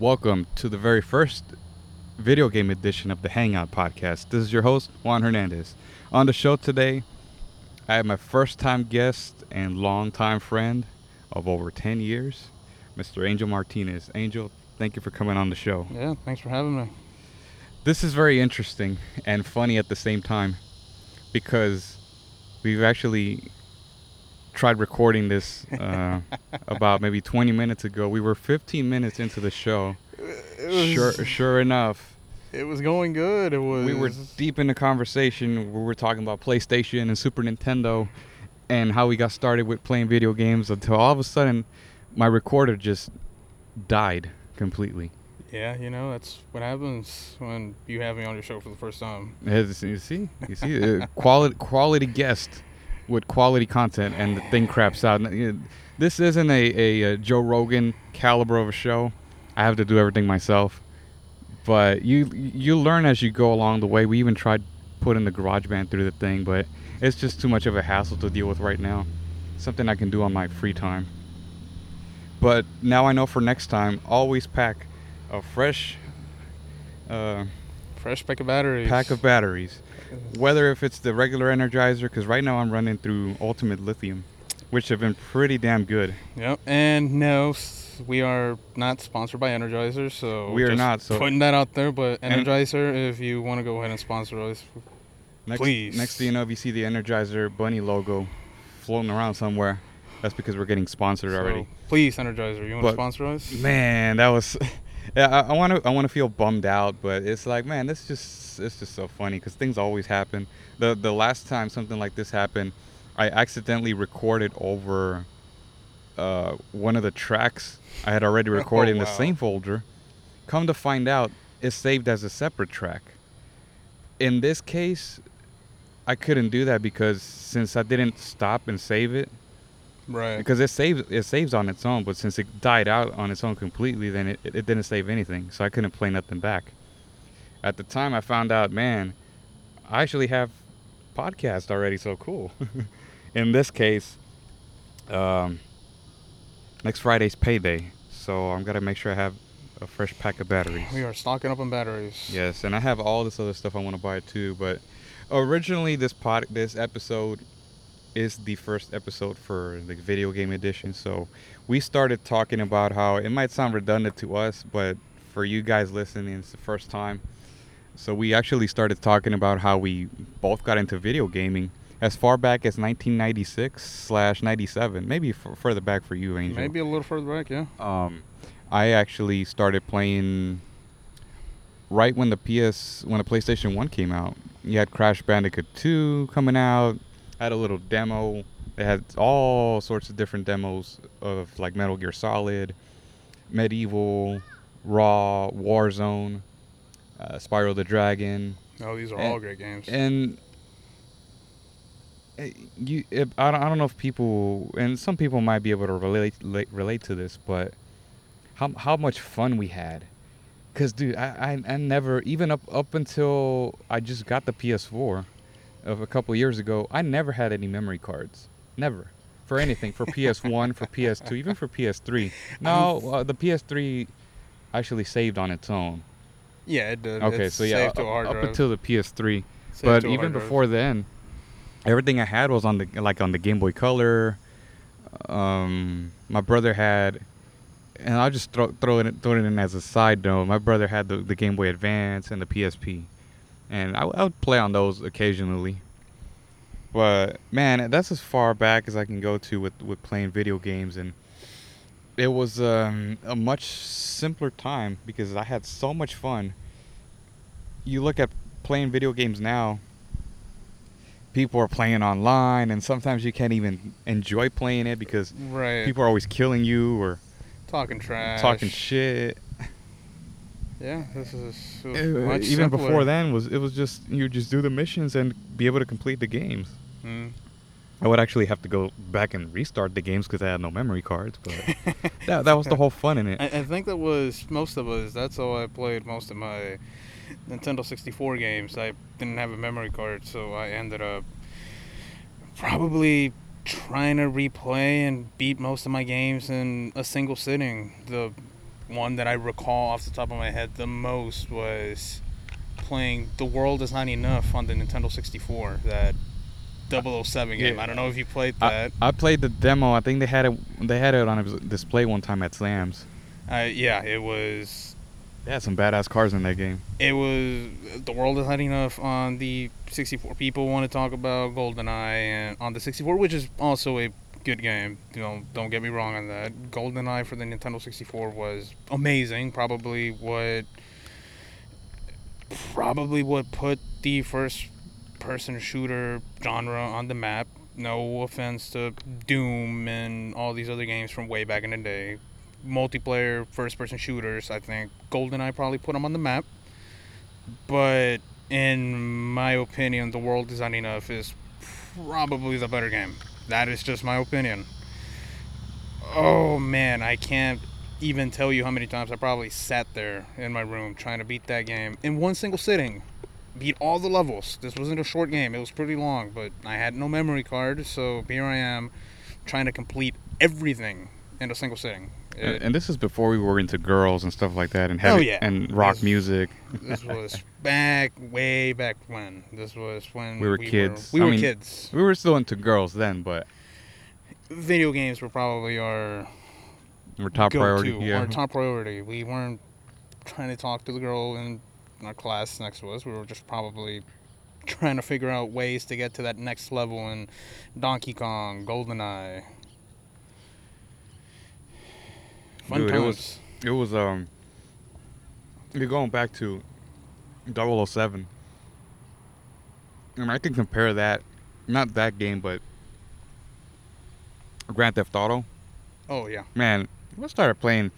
Welcome to the very first video game edition of the Hangout Podcast. This is your host, Juan Hernandez. On the show today, I have my first time guest and longtime friend of over 10 years, Mr. Angel Martinez. Angel, thank you for coming on the show. Yeah, thanks for having me. This is very interesting and funny at the same time because we've actually tried recording this uh, about maybe 20 minutes ago. We were 15 minutes into the show. It Sure, sure enough, it was going good. It was. we were deep in the conversation. We were talking about PlayStation and Super Nintendo and how we got started with playing video games until all of a sudden my recorder just died completely. Yeah, you know that's what happens when you have me on your show for the first time. As you see, you see, uh, quality quality guest with quality content, and the thing craps out. This isn't a, a, uh Joe Rogan caliber of a show. I have to do everything myself, but you you learn as you go along the way. We even tried putting the garage GarageBand through the thing, but it's just too much of a hassle to deal with right now. Something I can do on my free time. But now I know for next time, always pack a fresh. Uh, Fresh pack of batteries. pack of batteries. Whether if it's the regular Energizer, because right now I'm running through Ultimate Lithium, which have been pretty damn good. Yep. And no, s- we are not sponsored by Energizer, so We are just not, so- putting that out there. But And- Energizer, if you want to go ahead and sponsor us, Next, Please. Next thing you know, if you see the Energizer bunny logo floating around somewhere, that's because we're getting sponsored so already. please, Energizer, you want But- to sponsor us? Man, that was. Yeah, I want to. I want to feel bummed out, but it's like, man, this just. It's just so funny because things always happen. The the last time something like this happened, I accidentally recorded over. Uh, one of the tracks I had already recorded in the wow. same folder. Come to find out, it's saved as a separate track. In this case, I couldn't do that because since I didn't stop and save it, Right. because it saves it saves on its own but since it died out on its own completely then it, it didn't save anything so i couldn't play nothing back at the time i found out man i actually have podcast already so cool in this case um, next friday's payday so i'm gonna make sure i have a fresh pack of batteries we are stocking up on batteries. Yes, and I have all this other stuff I want to buy too. But originally, this pod, this episode, is the first episode for the video game edition. So we started talking about how it might sound redundant to us, but for you guys listening, it's the first time. So we actually started talking about how we both got into video gaming as far back as 1996 slash 97, maybe f- further back for you, Angel. Maybe a little further back, yeah. Um, I actually started playing right when the PS when the PlayStation One came out. You had Crash Bandicoot 2 coming out. I had a little demo. It had all sorts of different demos of like Metal Gear Solid, MediEvil, Raw, Warzone, uh, Spyro the Dragon, Oh, these are And- all great games. and eh, you if, I, don't, I don't know if people and some people might be able to relate relate, relate to this but how how much fun we had cuz dude I, I I never even up up until I just got the PS4 of a couple years ago I never had any memory cards. Never. For anything. For PS1 for PS2 even for PS3 no uh, the PS3 actually saved on its own. Yeah, it did. okay It's so yeah saved to up, up until the PS3 Saved but even before then, everything I had was on the like on the Game Boy Color. Um, my brother had, and I'll just throw throw it throw it in as a side note. My brother had the, the Game Boy Advance and the PSP, and I, I would play on those occasionally. But man, that's as far back as I can go to with with playing video games, and it was um, a much simpler time because I had so much fun. You look at playing video games now, people are playing online, and sometimes you can't even enjoy playing it because right. people are always killing you or talking trash. talking shit. Yeah, this is it much even before then, was it was just you just do the missions and be able to complete the games. Mm. I would actually have to go back and restart the games because I had no memory cards, but that that was the whole fun in it. I, I think that was most of us. That's how I played most of my Nintendo 64 games. I didn't have a memory card, so I ended up probably trying to replay and beat most of my games in a single sitting. The one that I recall off the top of my head the most was playing The World Is Not Enough on the Nintendo 64. That 007 game. Yeah. I don't know if you played I, that. I played the demo. I think they had it. They had it on a display one time at Slams. Uh, yeah, it was. They had some badass cars in that game. It was the world is not enough on the 64. People want to talk about GoldenEye and on the 64, which is also a good game. You know, don't get me wrong on that. GoldenEye for the Nintendo 64 was amazing. Probably what, probably what put the first person shooter genre on the map. No offense to Doom and all these other games from way back in the day. Multiplayer first person shooters, I think GoldenEye probably put them on the map. But in my opinion, The World Is Not Enough is probably the better game. That is just my opinion. Oh man, I can't even tell you how many times I probably sat there in my room trying to beat that game in one single sitting. Beat all the levels. This wasn't a short game, it was pretty long, but I had no memory card, so here I am trying to complete everything in a single sitting. And, and this is before we were into girls and stuff like that, and Oh, heavy yeah. and rock This- music. this was back, way back when. This was when We were kids. we I were mean- kids. We were still into girls then, but Video games were probably our we're top priority. Yeah. our top priority. We weren't trying to talk to the girl in our class next to us. We were just probably trying to figure out ways to get to that next level in Donkey Kong, GoldenEye. Fun Dude, it was- It was um. You're going back to 007. And I can compare that, not that game, but Grand Theft Auto. Oh yeah. Man, I started playing.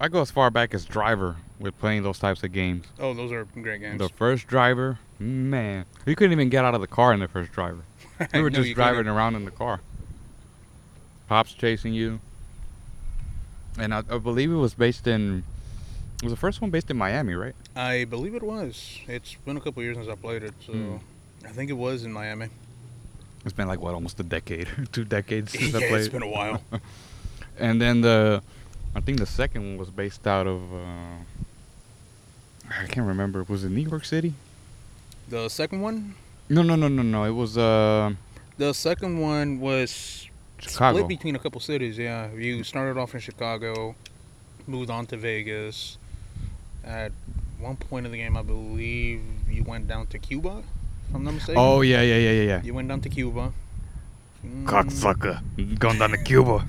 I go as far back as Driver with playing those types of games. Oh, those are great games. The first Driver, man, you couldn't even get out of the car in the first Driver. We were just driving couldn't. around in the car. Pops chasing you. And I, I believe it was based in. Was the first one based in Miami, right? I believe it was. It's been a couple years since I played it, so Hmm. I think it was in Miami. It's been like what, almost a decade, two decades since yeah, I played. it's been a while. And then the, I think the second one was based out of. Uh, I can't remember. Was it New York City? the second one, No, no, no, no, no. It was uh, the second one was Chicago. split between a couple cities. Yeah, you started off in Chicago, moved on to Vegas. At one point of the game, I believe you went down to Cuba. If I'm not mistaken. Oh yeah, yeah, yeah, yeah, yeah. You went down to Cuba. Mm, Cocksucker, going down to Cuba.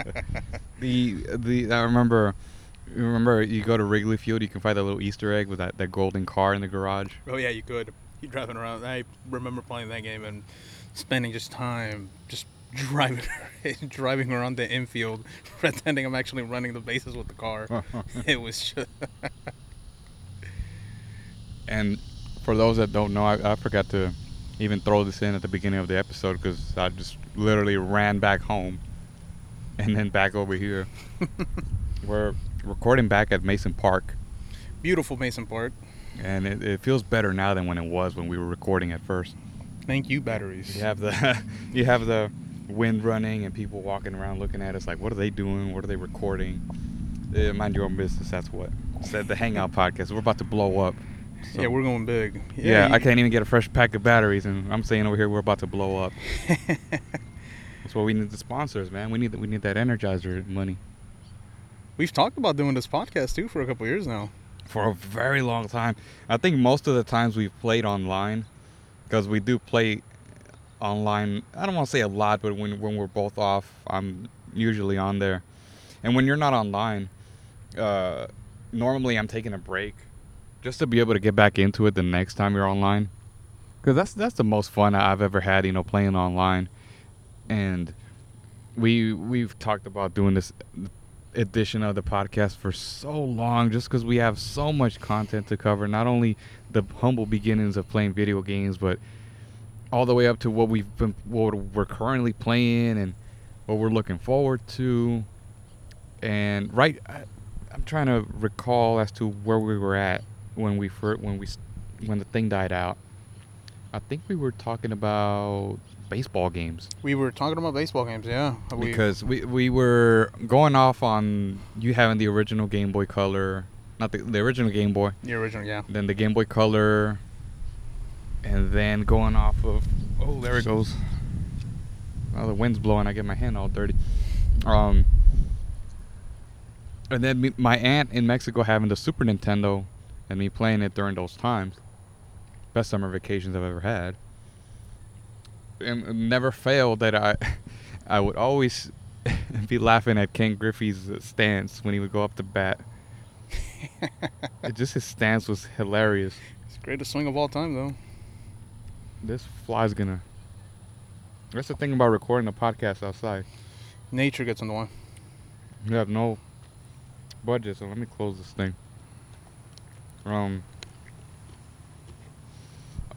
the the I remember. You remember you go to Wrigley Field, you can find that little Easter egg with that, that golden car in the garage. Oh yeah, you could. You driving around. I remember playing that game and spending just time just driving driving around the infield, pretending I'm actually running the bases with the car. it was just And for those that don't know, I, I forgot to even throw this in at the beginning of the episode because I just literally ran back home and then back over here. We're recording back at Mason Park, beautiful Mason Park. and it, it feels better now than when it was when we were recording at first. Thank you, batteries. You have the you have the wind running and people walking around looking at us like, what are they doing? What are they recording? Uh, mind your own business. That's what. Said the Hangout podcast. We're about to blow up. So- Yeah, we're going big. Yeah, you- I can't even get a fresh pack of batteries, and I'm saying over here we're about to blow up. That's why we need the sponsors, man. We need we need that Energizer money We've talked about doing this podcast too for a couple years now. for a very long time. I think most of the times we've played online, because we do play online. I don't want to say a lot, but when when we're both off, I'm usually on there. And when you're not online, uh, normally I'm taking a break just to be able to get back into it the next time you're online. Because that's that's the most fun I've ever had, you know, playing online. And we we've talked about doing this edition of the podcast for so long just because we have so much content to cover not only the humble beginnings of playing video games but all the way up to what we've been what we're currently playing and what we're looking forward to and right I, i'm trying to recall as to where we were at when we first when we when the thing died out i think we were talking about baseball games We were talking about baseball games, yeah. We, because we we were going off on you having the original Game Boy Color, not the the original Game Boy, the original, yeah. then the Game Boy Color, and then going off of oh there it goes. Oh, the wind's blowing. I get my hand all dirty. Um, and then me, my aunt in Mexico having the Super Nintendo, and me playing it during those times. Best summer vacations I've ever had. And never failed that I, I would always be laughing at Ken Griffey's stance when he would go up to bat. it just his stance was hilarious. It's greatest swing of all time, though. This fly's gonna. That's the thing about recording a podcast outside. Nature gets in the way. You have no budget, so let me close this thing. Um,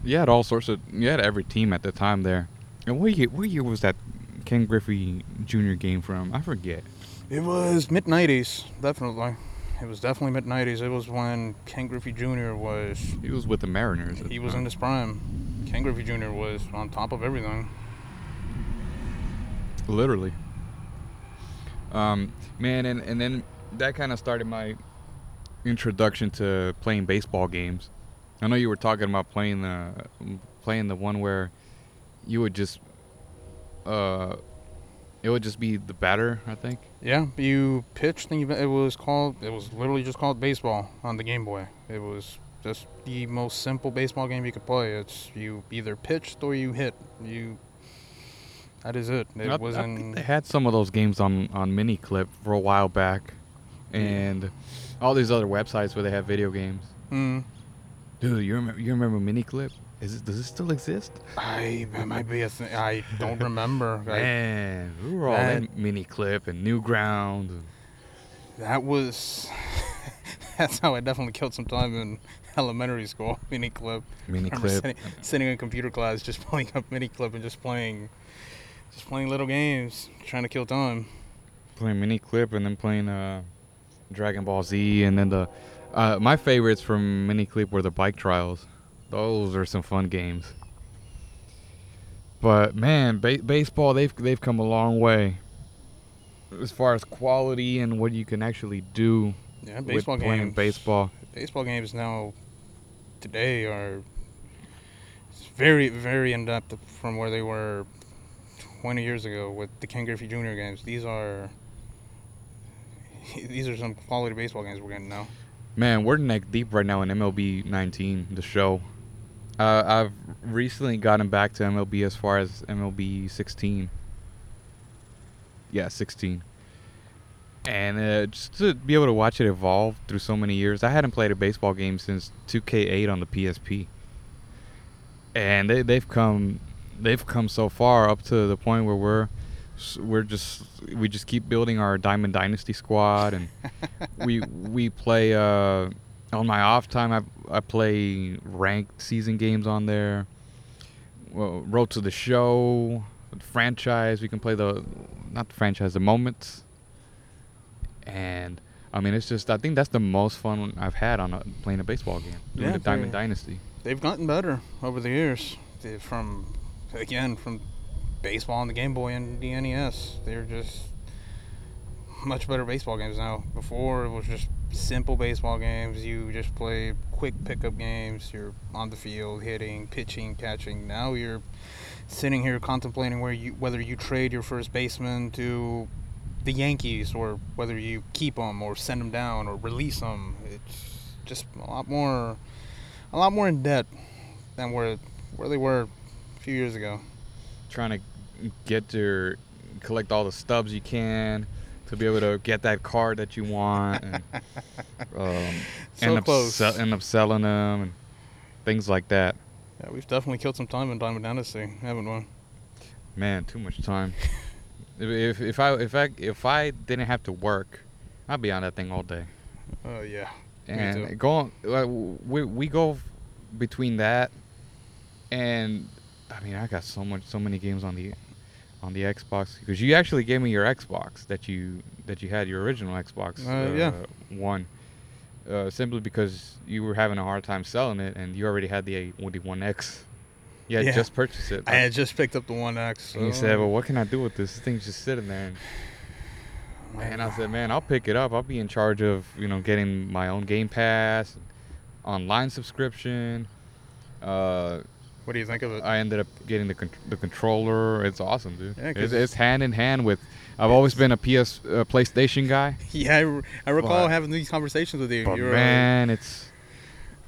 you had all sorts of. You had every team at the time there. And what year? What year was that Ken Griffey Jr. game from? I forget. It was mid 90s, definitely. It was definitely mid 90s. It was when Ken Griffey Jr. was. He was with the Mariners. He was in his prime. Ken Griffey Jr. was on top of everything. Literally. Um, man, and, and then that kind of started my introduction to playing baseball games. I know you were talking about playing the playing the one where you would just uh it would just be the batter, I think. Yeah, you pitched and you, it was called, it was literally just called baseball on the Game Boy. It was just the most simple baseball game you could play. It's you either pitched or you hit. You, that is it. It I, I wasn't. think they had some of those games on on mini clip for a while back, and all these other websites where they have video games. Mm, Dude, you remember you remember MiniClip? Is it, does it still exist? I that might be a thing. I don't remember. I, Man, we were all that- in MiniClip and Newground. and- that was. that's how I definitely killed some time in elementary school. Mini clip. Remember MiniClip. sitting, sitting in computer class, just pulling up mini clip and just playing, just playing little games, trying to kill time. playing mini clip and then playing uh, Dragon Ball Z and then the uh, my favorites from mini clip were the bike trials. Those are some fun games. But man, ba- baseball they've they've come a long way as far as quality and what you can actually do Yeah, baseball with playing games. baseball. Baseball games now, today are very very in depth from where they were 20 years ago with the Ken Griffey Jr. games. These are these are some quality baseball games we're getting now. Man, we're neck deep right now in MLB 19, the show. Uh, I've recently gotten back to MLB as far as MLB 16. Yeah, 16. And uh, just to be able to watch it evolve through so many years, I hadn't played a baseball game since 2K8 on the PSP. And they, they've come, they've come so far up to the point where we're, we're just, we just keep building our Diamond Dynasty squad and we we play uh on my off time I I play ranked season games on there. Well, Road to the Show, franchise. We can play the not the franchise, the moments. And I mean, it's just I think that's the most fun I've had on a, playing a baseball game. Doing Yeah, the Diamond very- Dynasty. They've gotten better over the years. They- From again from baseball and the Game Boy and the NES, they're just much better baseball games now. Before it was just simple baseball games. You just play quick pickup games. You're on the field hitting, pitching, catching. Now you're sitting here contemplating where you whether you trade your first baseman to the Yankees or whether you keep them or send them down or release them. It's just a lot more a lot more in debt than where where they were a few years ago. Trying to get your collect all the stubs you can to be able to get that card that you want. And, um, So end up close. se- end up selling them and things like that. Yeah, we've definitely killed some time in Diamond Dynasty, haven't we? Man, too much time. if, if I if I if I didn't have to work, I'd be on that thing all day. Oh yeah. Me And going, like, we we go between that, and I mean, I got so much so many games on the on the Xbox because you actually gave me your Xbox that you that you had your original Xbox Uh, yeah. one. Uh, simply because you were having a hard time selling it, and you already had the, A- the One X. Had Yeah. just purchased it. I had just picked up the One X. and you said, "Well, what can I do with this? This thing's just sitting there." And, I said, "Man, I'll pick it up. I'll be in charge of you know getting my own Game Pass, online subscription." Uh, What do you think of it? I ended up getting the con- the controller. It's awesome, dude. Yeah, it's, it's hand in hand with. I've always been a PS uh, PlayStation guy, yeah, I, I recall But- having these conversations with you. but You were like, man, it's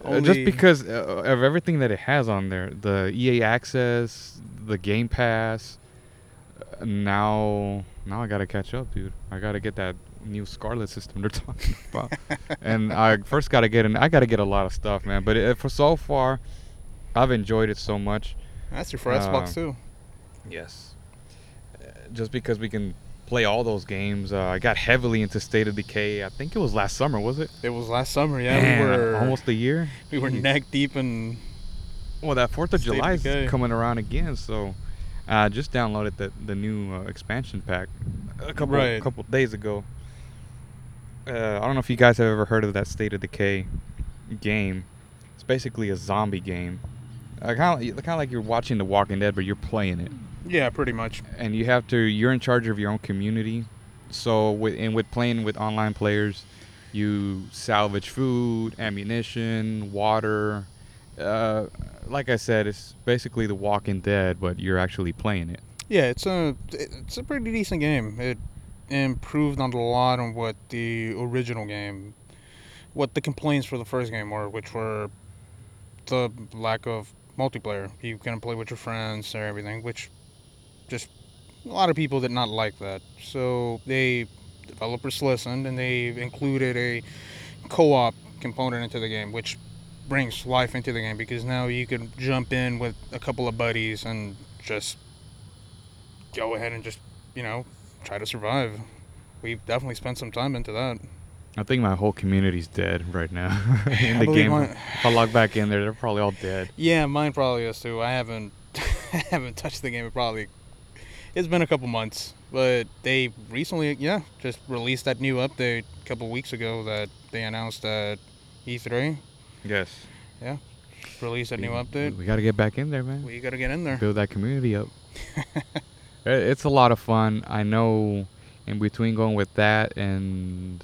uh, just because uh, of everything that it has on there. The EA Access, the Game Pass. uh, Now, now I gotta catch up, dude. I gotta get that new Scarlett system they're talking about, and I first gotta get an. I gotta get a lot of stuff, man. But it, for so far, I've enjoyed it so much. That's your for uh, Xbox too. Yes. Uh, Just because we can play all those games, uh, I got heavily into State of Decay. I think it was last summer, was it? It was last summer. Yeah, Man, we were almost a year. we were neck deep in. Well, that Fourth of State of July is coming around again, so I just downloaded the the new uh, expansion pack a couple Right. couple days ago. Uh, I don't know if you guys have ever heard of that State of Decay game. It's basically a zombie game. Uh, kind of kind of like you're watching The Walking Dead, but you're playing it. Yeah, pretty much. and you have to you're in charge of your own community so with and with playing with online players you salvage food ammunition water uh, like i said it's basically the walking dead but you're actually playing it Yeah, it's a it's a pretty decent game. It improved on a lot on what the original game, what the complaints for the first game were, which were the lack of multiplayer. You couldn't play with your friends or everything, which just a lot of people did not like that. So they developers listened and they included a co-op component into the game, which brings life into the game because now you can jump in with a couple of buddies and just go ahead and just you know try to survive. We definitely spent some time into that. i think my whole community's dead right now in the game mine- if i log back in there they're probably all dead Yeah, mine probably is too. I haven't I haven't touched the game. It probably it's been a couple months, but they recently yeah just released that new update a couple weeks ago that they announced at E3. yes Yeah. Released a new update. we got to get back in there man We gotta get in there. build that community up. It- it's a lot of fun. I know in between going with that and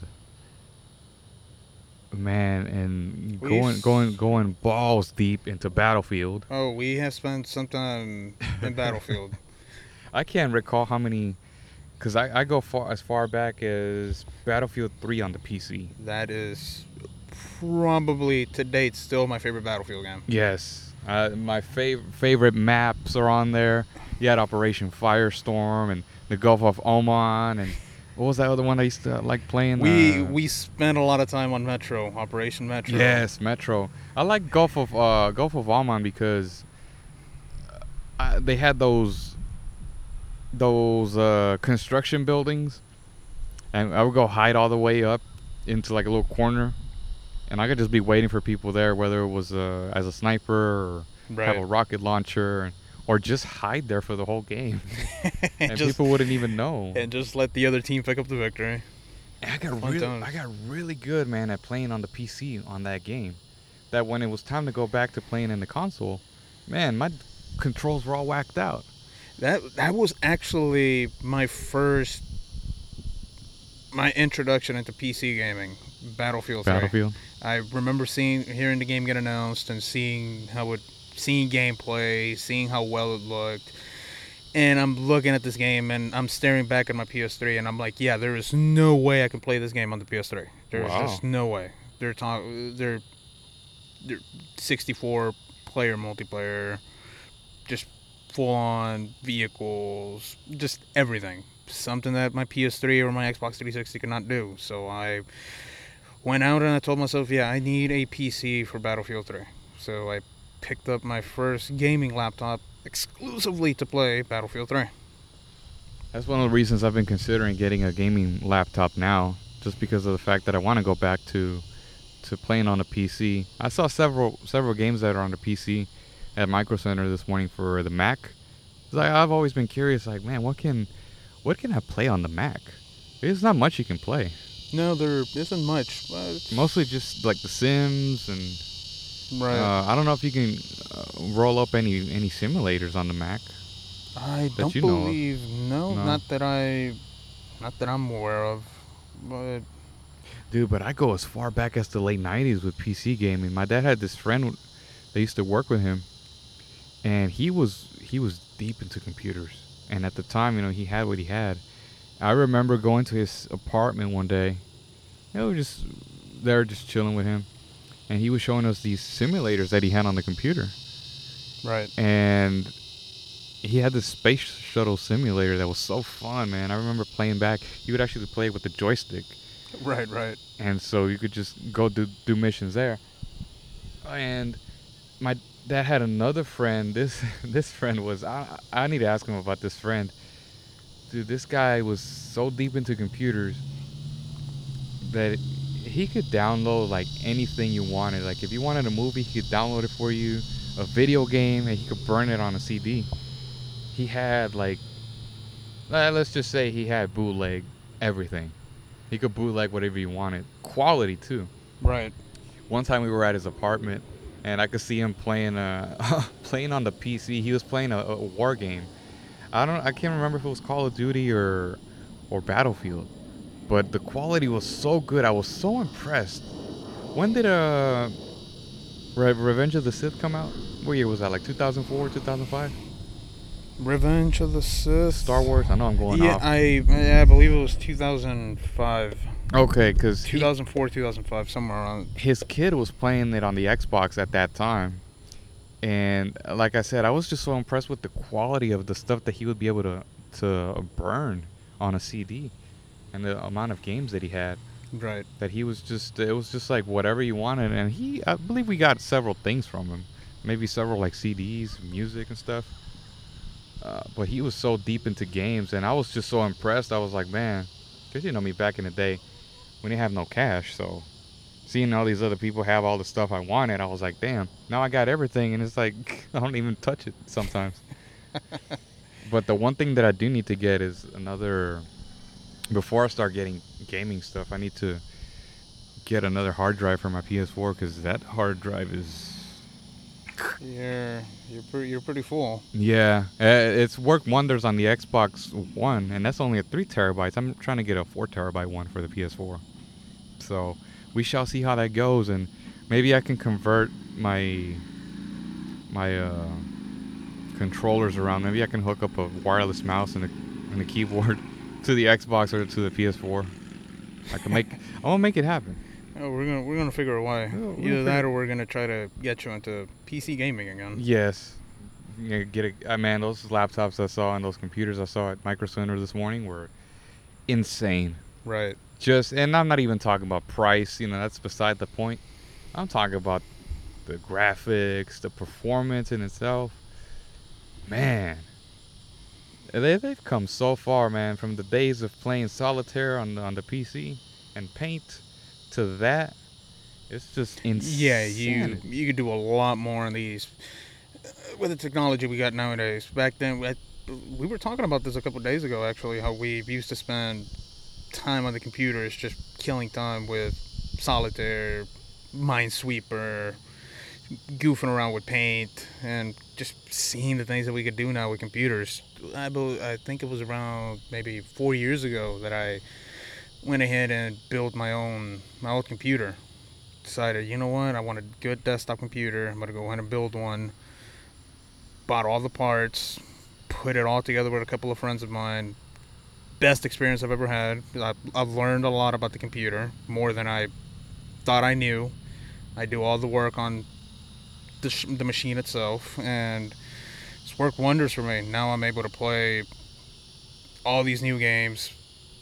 man and going going going balls deep into Battlefield. Oh, we have spent some time in Battlefield. I can't recall how many cuz I, I go far as far back as Battlefield 3 on the PC. that is probably to date still my favorite Battlefield game. Yes. Uh, my fav- favorite maps are on there. You had Operation Firestorm and the Gulf of Oman and what was that other one I used to like playing? We Uh, we spent a lot of time on Metro, Operation Metro. Yes, Metro. I like Gulf of uh, Gulf of Oman because uh, I, they had those those uh, construction buildings, and I would go hide all the way up into like a little corner, and I could just be waiting for people there, whether it was uh, as a sniper or have a rocket launcher, or just hide there for the whole game, and just, people wouldn't even know. and just let the other team pick up the victory. And I got Fun really, times. I got really good, man, at playing on the PC on that game. That when it was time to go back to playing in the console, man, my controls were all whacked out. That that was actually my first my introduction into PC gaming, Battlefield 3. Battlefield. I remember seeing hearing the game get announced and seeing how it seeing gameplay, seeing how well it looked. And I'm looking at this game and I'm staring back at my PS3 and I'm like, yeah, there is no way I can play this game on the PS3. There's Wow. just no way. They're talk they're they're 64 player multiplayer, just full on vehicles, just everything. Something that my PS3 or my Xbox 360 could not do. So I went out and I told myself, yeah, I need a PC for Battlefield 3. So I picked up my first gaming laptop exclusively to play Battlefield 3. That's one of the reasons I've been considering getting a gaming laptop now, just because of the fact that I want to go back to to playing on a PC. I saw several several games that are on the PC at Micro Center this morning for the Mac. I, I've always been curious, like, man, what can what can I play on the Mac? There's not much you can play. No, there isn't much. But Mostly just like The Sims and Right. Uh, I don't know if you can uh, roll up any any simulators on the Mac. I don't you know of. believe no, No. not that I, not that I'm aware of. But Dude, but I go as far back as the late '90s with PC gaming. My dad had this friend that used to work with him, and he was he was deep into computers. And at the time, you know, he had what he had. I remember going to his apartment one day. You know, just there, just chilling with him, and he was showing us these simulators that he had on the computer. right. and he had this space shuttle simulator that was so fun, man. I remember playing back. You would actually play with the joystick, Right. Right. and so you could just go do do missions there. And my dad had another friend. This this friend was I I need to ask him about this friend. Dude, this guy was so deep into computers that he could download like anything you wanted. Like if you wanted a movie, he could download it for you. A video game, and he could burn it on a CD. He had like, let's just say he had bootleg everything. He could bootleg whatever he wanted, quality too. Right. One time we were at his apartment, and I could see him playing uh playing on the PC. He was playing a, a war game. I don't I can't remember if it was Call of Duty or or Battlefield, but the quality was so good. I was so impressed. When did uh Re- Revenge of the Sith come out? What year was that? Like 2004, 2005? Revenge of the Sith. Star Wars. I know I'm going Yeah, off. I yeah, I believe it was 2005, Okay, because 2004, 2005, somewhere around. his kid was playing it on the Xbox at that time. And uh, like I said, I was just so impressed with the quality of the stuff that he would be able to to burn on a CD and the amount of games that he had Right. that he was just it was just like whatever you wanted and he I believe we got several things from him. Maybe several like CDs, music and stuff. Uh, but he was so deep into games and I was just so impressed. I was like, man, cuz you know me back in the day we didn't have no cash, so seeing all these other people have all the stuff I wanted, I was like, damn, now I got everything, and it's like I don't even touch it sometimes. but the one thing that I do need to get is another. Before I start getting gaming stuff, I need to get another hard drive for my PS4 because that hard drive is. You're you're pretty you're pretty full. Yeah, uh, it's worked wonders on the Xbox One, and that's only a three terabytes. I'm trying to get a four terabyte one for the PS4. So we shall see how that goes, and maybe I can convert my my uh, controllers around. Maybe I can hook up a wireless mouse and a and a keyboard to the Xbox or to the PS4. I can make. I'm gonna make it happen. Oh, we're gonna we're gonna figure a way. Oh, Either that, or we're gonna try to get you into PC gaming again. Yes. Yeah, get a uh, man. Those laptops I saw and those computers I saw at Micro Center this morning were insane. Right. Just and I'm not even talking about price. You know, that's beside the point. I'm talking about the graphics, the performance in itself. Man, they they've come so far, man. From the days of playing solitaire on the, on the PC and Paint to that, it's just insane. Yeah, you you could do a lot more on these uh, with the technology we got nowadays. Back then, we, we were talking about this a couple days ago. Actually, how we used to spend time on the computers just killing time with solitaire, Minesweeper, goofing around with paint, and just seeing the things that we could do now with computers. I bel I think it was around maybe four years ago that I went ahead and built my own my old computer decided, you know what, I want a good desktop computer. I'm gonna go ahead and build one. Bought all the parts, put it all together with a couple of friends of mine. Best experience I've ever had. I've, learned a lot about the computer, more than I thought I knew. I do all the work on the, sh- the machine itself, and it's worked wonders for me. Now I'm able to play all these new games,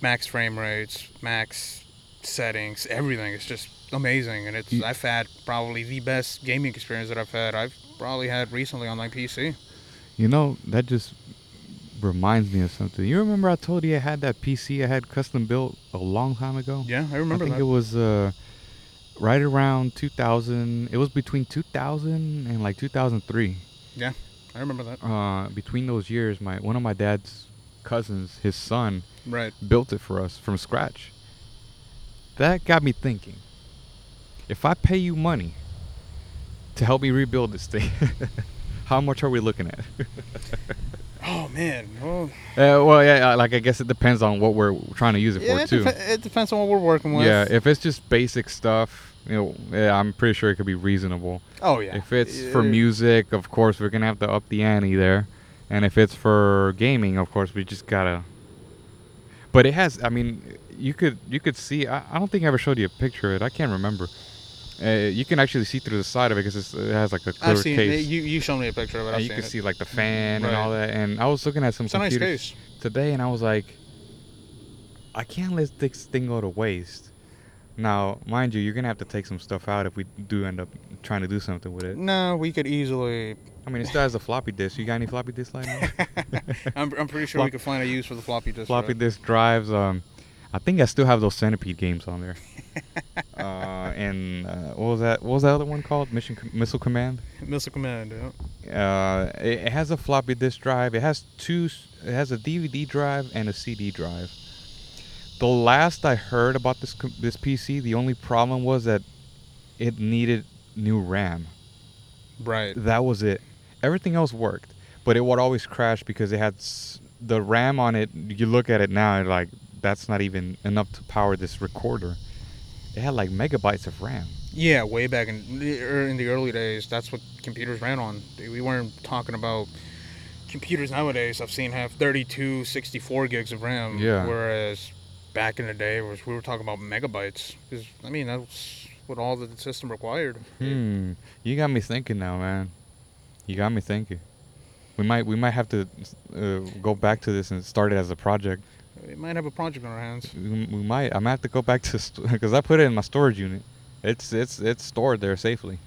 max frame rates, max settings, everything. It's just amazing, and it's I've had probably the best gaming experience that I've had. I've probably had recently on my PC. You know, that just reminds me of something. You remember I told you I had that PC I had custom built a long time ago? Yeah, I remember I think that. it was uh, right around 2000. It was between 2000 and like 2003. Yeah, I remember that. Uh, between those years, my one of my dad's cousins, his son, Right. built it for us from scratch. That got me thinking. If I pay you money to help me rebuild this thing. How much are we looking at? Oh man. Well, Uh, well, yeah, uh, like I guess it depends on what we're trying to use it yeah, for it, too. depe- it depends on what we're working with. Yeah, if it's just basic stuff, you know, yeah, I'm pretty sure it could be reasonable. oh yeah. If it's for Uh, music, of course, we're gonna have to up the ante there, and if it's for gaming, of course, we just gotta. But it has. I mean, you could you could see. I, I don't think I ever showed you a picture of it. I can't remember. Uh, you can actually see through the side of it because it has like a clear I've seen case. you. You showed me a picture of it. I've and you can it. see like the fan and all that. And I was looking at some It's a nice case. today, and I was like, I can't let this thing go to waste. Now, mind you, you're gonna have to take some stuff out if we do end up trying to do something with it. No, we could easily. I mean, it still has a floppy disk. You got any floppy disk lying around? I'm, I'm pretty sure we could find a use for the floppy disk. floppy drive. disk drives. Um, I think I still have those Centipede games on there. uh, and uh, what was that? What was that other one called? Mission Com- Missile Command. Missile command. Yeah. Uh, it, it has a floppy disk drive. It has two. It has a DVD drive and a CD drive. The last I heard about this this PC, the only problem was that it needed new RAM. Right. That was it. Everything else worked, but it would always crash because it had s- the RAM on it. You look at it now, and like that's not even enough to power this recorder. It had like megabytes of RAM. Yeah, way back in the, er, in the early days, that's what computers ran on. We weren't talking about computers nowadays. I've seen have 32, 64 gigs of RAM. Yeah. Whereas back in the day, was we were talking about megabytes. 'Cause, I mean, that's what all the system required. Hmm. You got me thinking now, man. You got me thinking. We might we might have to uh, go back to this and start it as a project. We might have a project on our hands. We, we might. I'm have to go back to because I put it in my storage unit. It's it's it's stored there safely,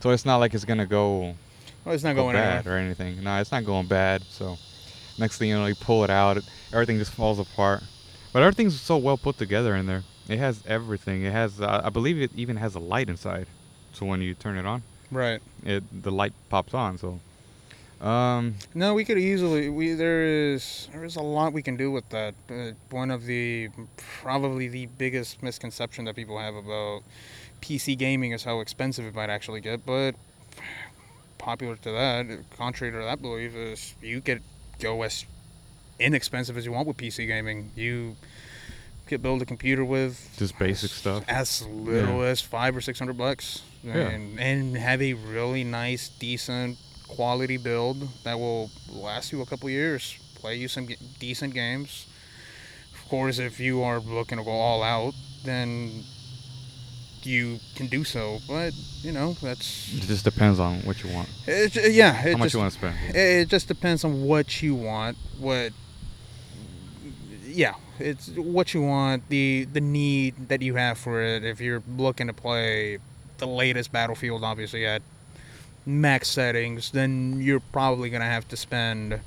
so it's not like it's gonna go Well, it's not go going bad anywhere. or anything. No, it's not going bad. So next thing you know, you pull it out, everything just falls apart. But everything's so well put together in there. It has everything. It has, uh, I believe, it even has a light inside. So when you turn it on, Right. it the light pops on. So, um, No, we could easily. We there is there is a lot we can do with that. Uh, one of the probably the biggest misconception that people have about PC gaming is how expensive it might actually get. But popular to that, contrary to that belief, is you could go as inexpensive as you want with PC gaming. You could build a computer with just basic stuff. as little Yeah. as five or six hundred bucks, Yeah. and and have a really nice, decent quality build that will last you a couple years. Play you some g- decent games. Of course, if you are looking to go all out, then you can do so. But you know that's It just depends on what you want. it, yeah. It How much just, you want to spend. it, it just depends on what you want. What yeah, it's what you want, the the need that you have for it. If you're looking to play the latest Battlefield, obviously at max settings, then you're probably gonna have to spend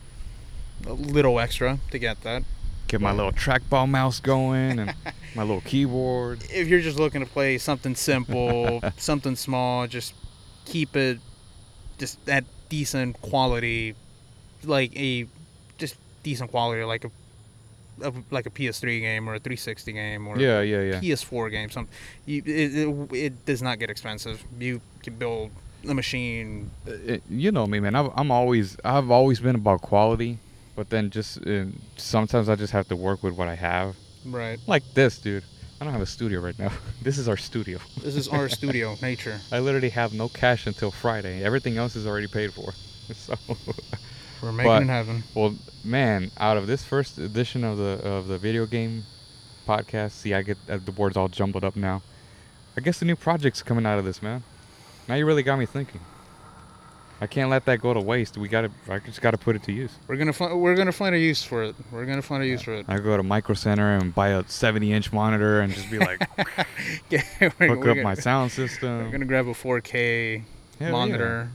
a little extra to get that. Get my little trackball mouse going and my little keyboard. If you're just looking to play something simple, something small, just keep it just at decent quality, like a just decent quality, like a, a like a PS3 game or a 360 game or Yeah, yeah, yeah. PS4 game. Some you, it, it, it does not get expensive. You can build a machine. Uh, it- you know me, man. I've, I'm always I've always been about quality, but then just uh, sometimes I just have to work with what I have. Right. Like this, dude. I don't have a studio right now. this is our studio. This is our studio, nature. I literally have no cash until Friday. Everything else is already paid for. So, We're making But- it happen. well, man, out of this first edition of the of the video game podcast, see, I get uh, the board's all jumbled up now. I guess the new project's coming out of this, man. Now you really got me thinking. I can't let that go to waste. We gotta. I just gotta put it to use. We're gonna find. We're gonna find a use for it. We're gonna find a use for it. I go to Micro Center and buy a 70 inch monitor and just be like, Yeah, hook up gonna, my sound system. We're gonna grab a 4K Hell yeah.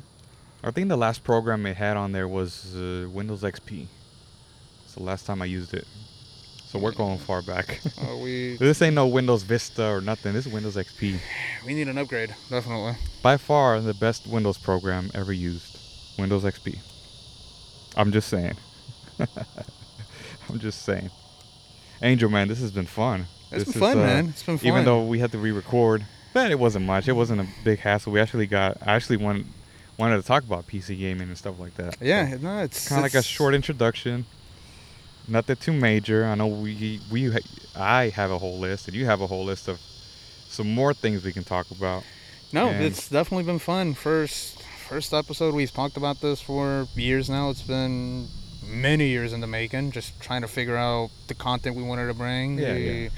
I think the last program it had on there was uh, Windows XP. It's the last time I used it. So we're going far back. We this ain't no Windows Vista or nothing. This is Windows XP. we need an upgrade, definitely. By far the best Windows program ever used. Windows XP. I'm just saying. I'm just saying. Angel man, this has been fun. It's This been is, fun, uh, man. It's been fun. Even though we had to re-record, But it wasn't much. It wasn't a big hassle. We actually got. I actually wanted wanted to talk about PC gaming and stuff like that. Yeah, no, it's kind of like a short introduction. Nothing too major. I know we we ha- I have a whole list and you have a whole list of some more things we can talk about. No, and- it's definitely been fun. First, first episode. We've talked about this for years now. It's been many years in the making. Just trying to figure out the content we wanted to bring, Yeah, the, yeah.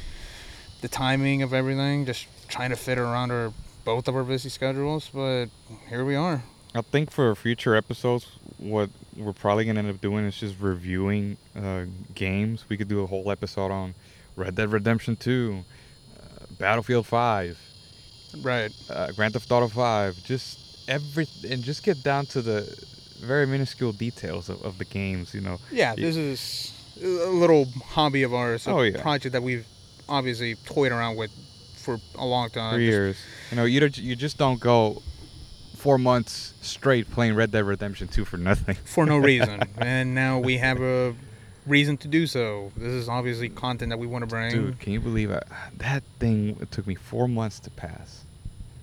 the timing of everything. Just trying to fit around our both of our busy schedules. But here we are. I think for future episodes, what we're probably gonna end up doing is just reviewing uh, games. We could do a whole episode on Red Dead Redemption 2, uh, Battlefield 5, Right. uh, Grand Theft Auto 5, just every and just get down to the very minuscule details of, of the games. You know, Yeah, this is a little hobby of ours. A Oh, yeah. project that we've obviously toyed around with for a long time. for Just- years. You know, you don't, you just don't go four months straight playing Red Dead Redemption 2 for nothing. for no reason. and now we have a reason to do so. This is obviously content that we want to bring. Dude, can you believe it? That thing it took me four months to pass.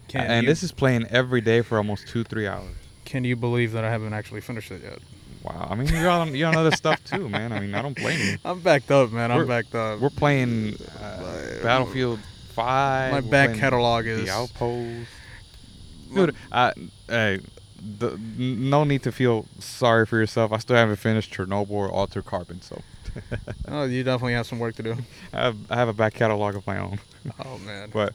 can and you, this is playing every day for almost two, three hours. can you believe that I haven't actually finished it yet? Wow. I mean, you're on, you're on other stuff too, man. I mean, I don't blame you. I'm backed up, man. I'm We're- backed up. We're playing uh, Battlefield 5. My back catalog is The Outpost. Dude, I, hey, the, n- no need to feel sorry for yourself. I still haven't finished Chernobyl or Altered Carbon, so Oh, you definitely have some work to do. I have, I have a back catalog of my own. Oh man. But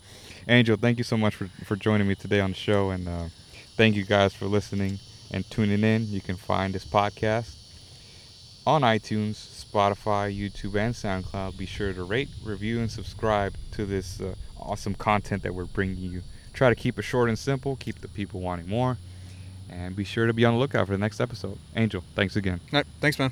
Angel, thank you so much for, for joining me today on the show, and uh, thank you guys for listening and tuning in. You can find this podcast on iTunes, Spotify, YouTube, and SoundCloud. Be sure to rate, review, and subscribe to this uh, awesome content that we're bringing you. Try to keep it short and simple, keep the people wanting more, and be sure to be on the lookout for the next episode. Angel, thanks again. All right, thanks, man.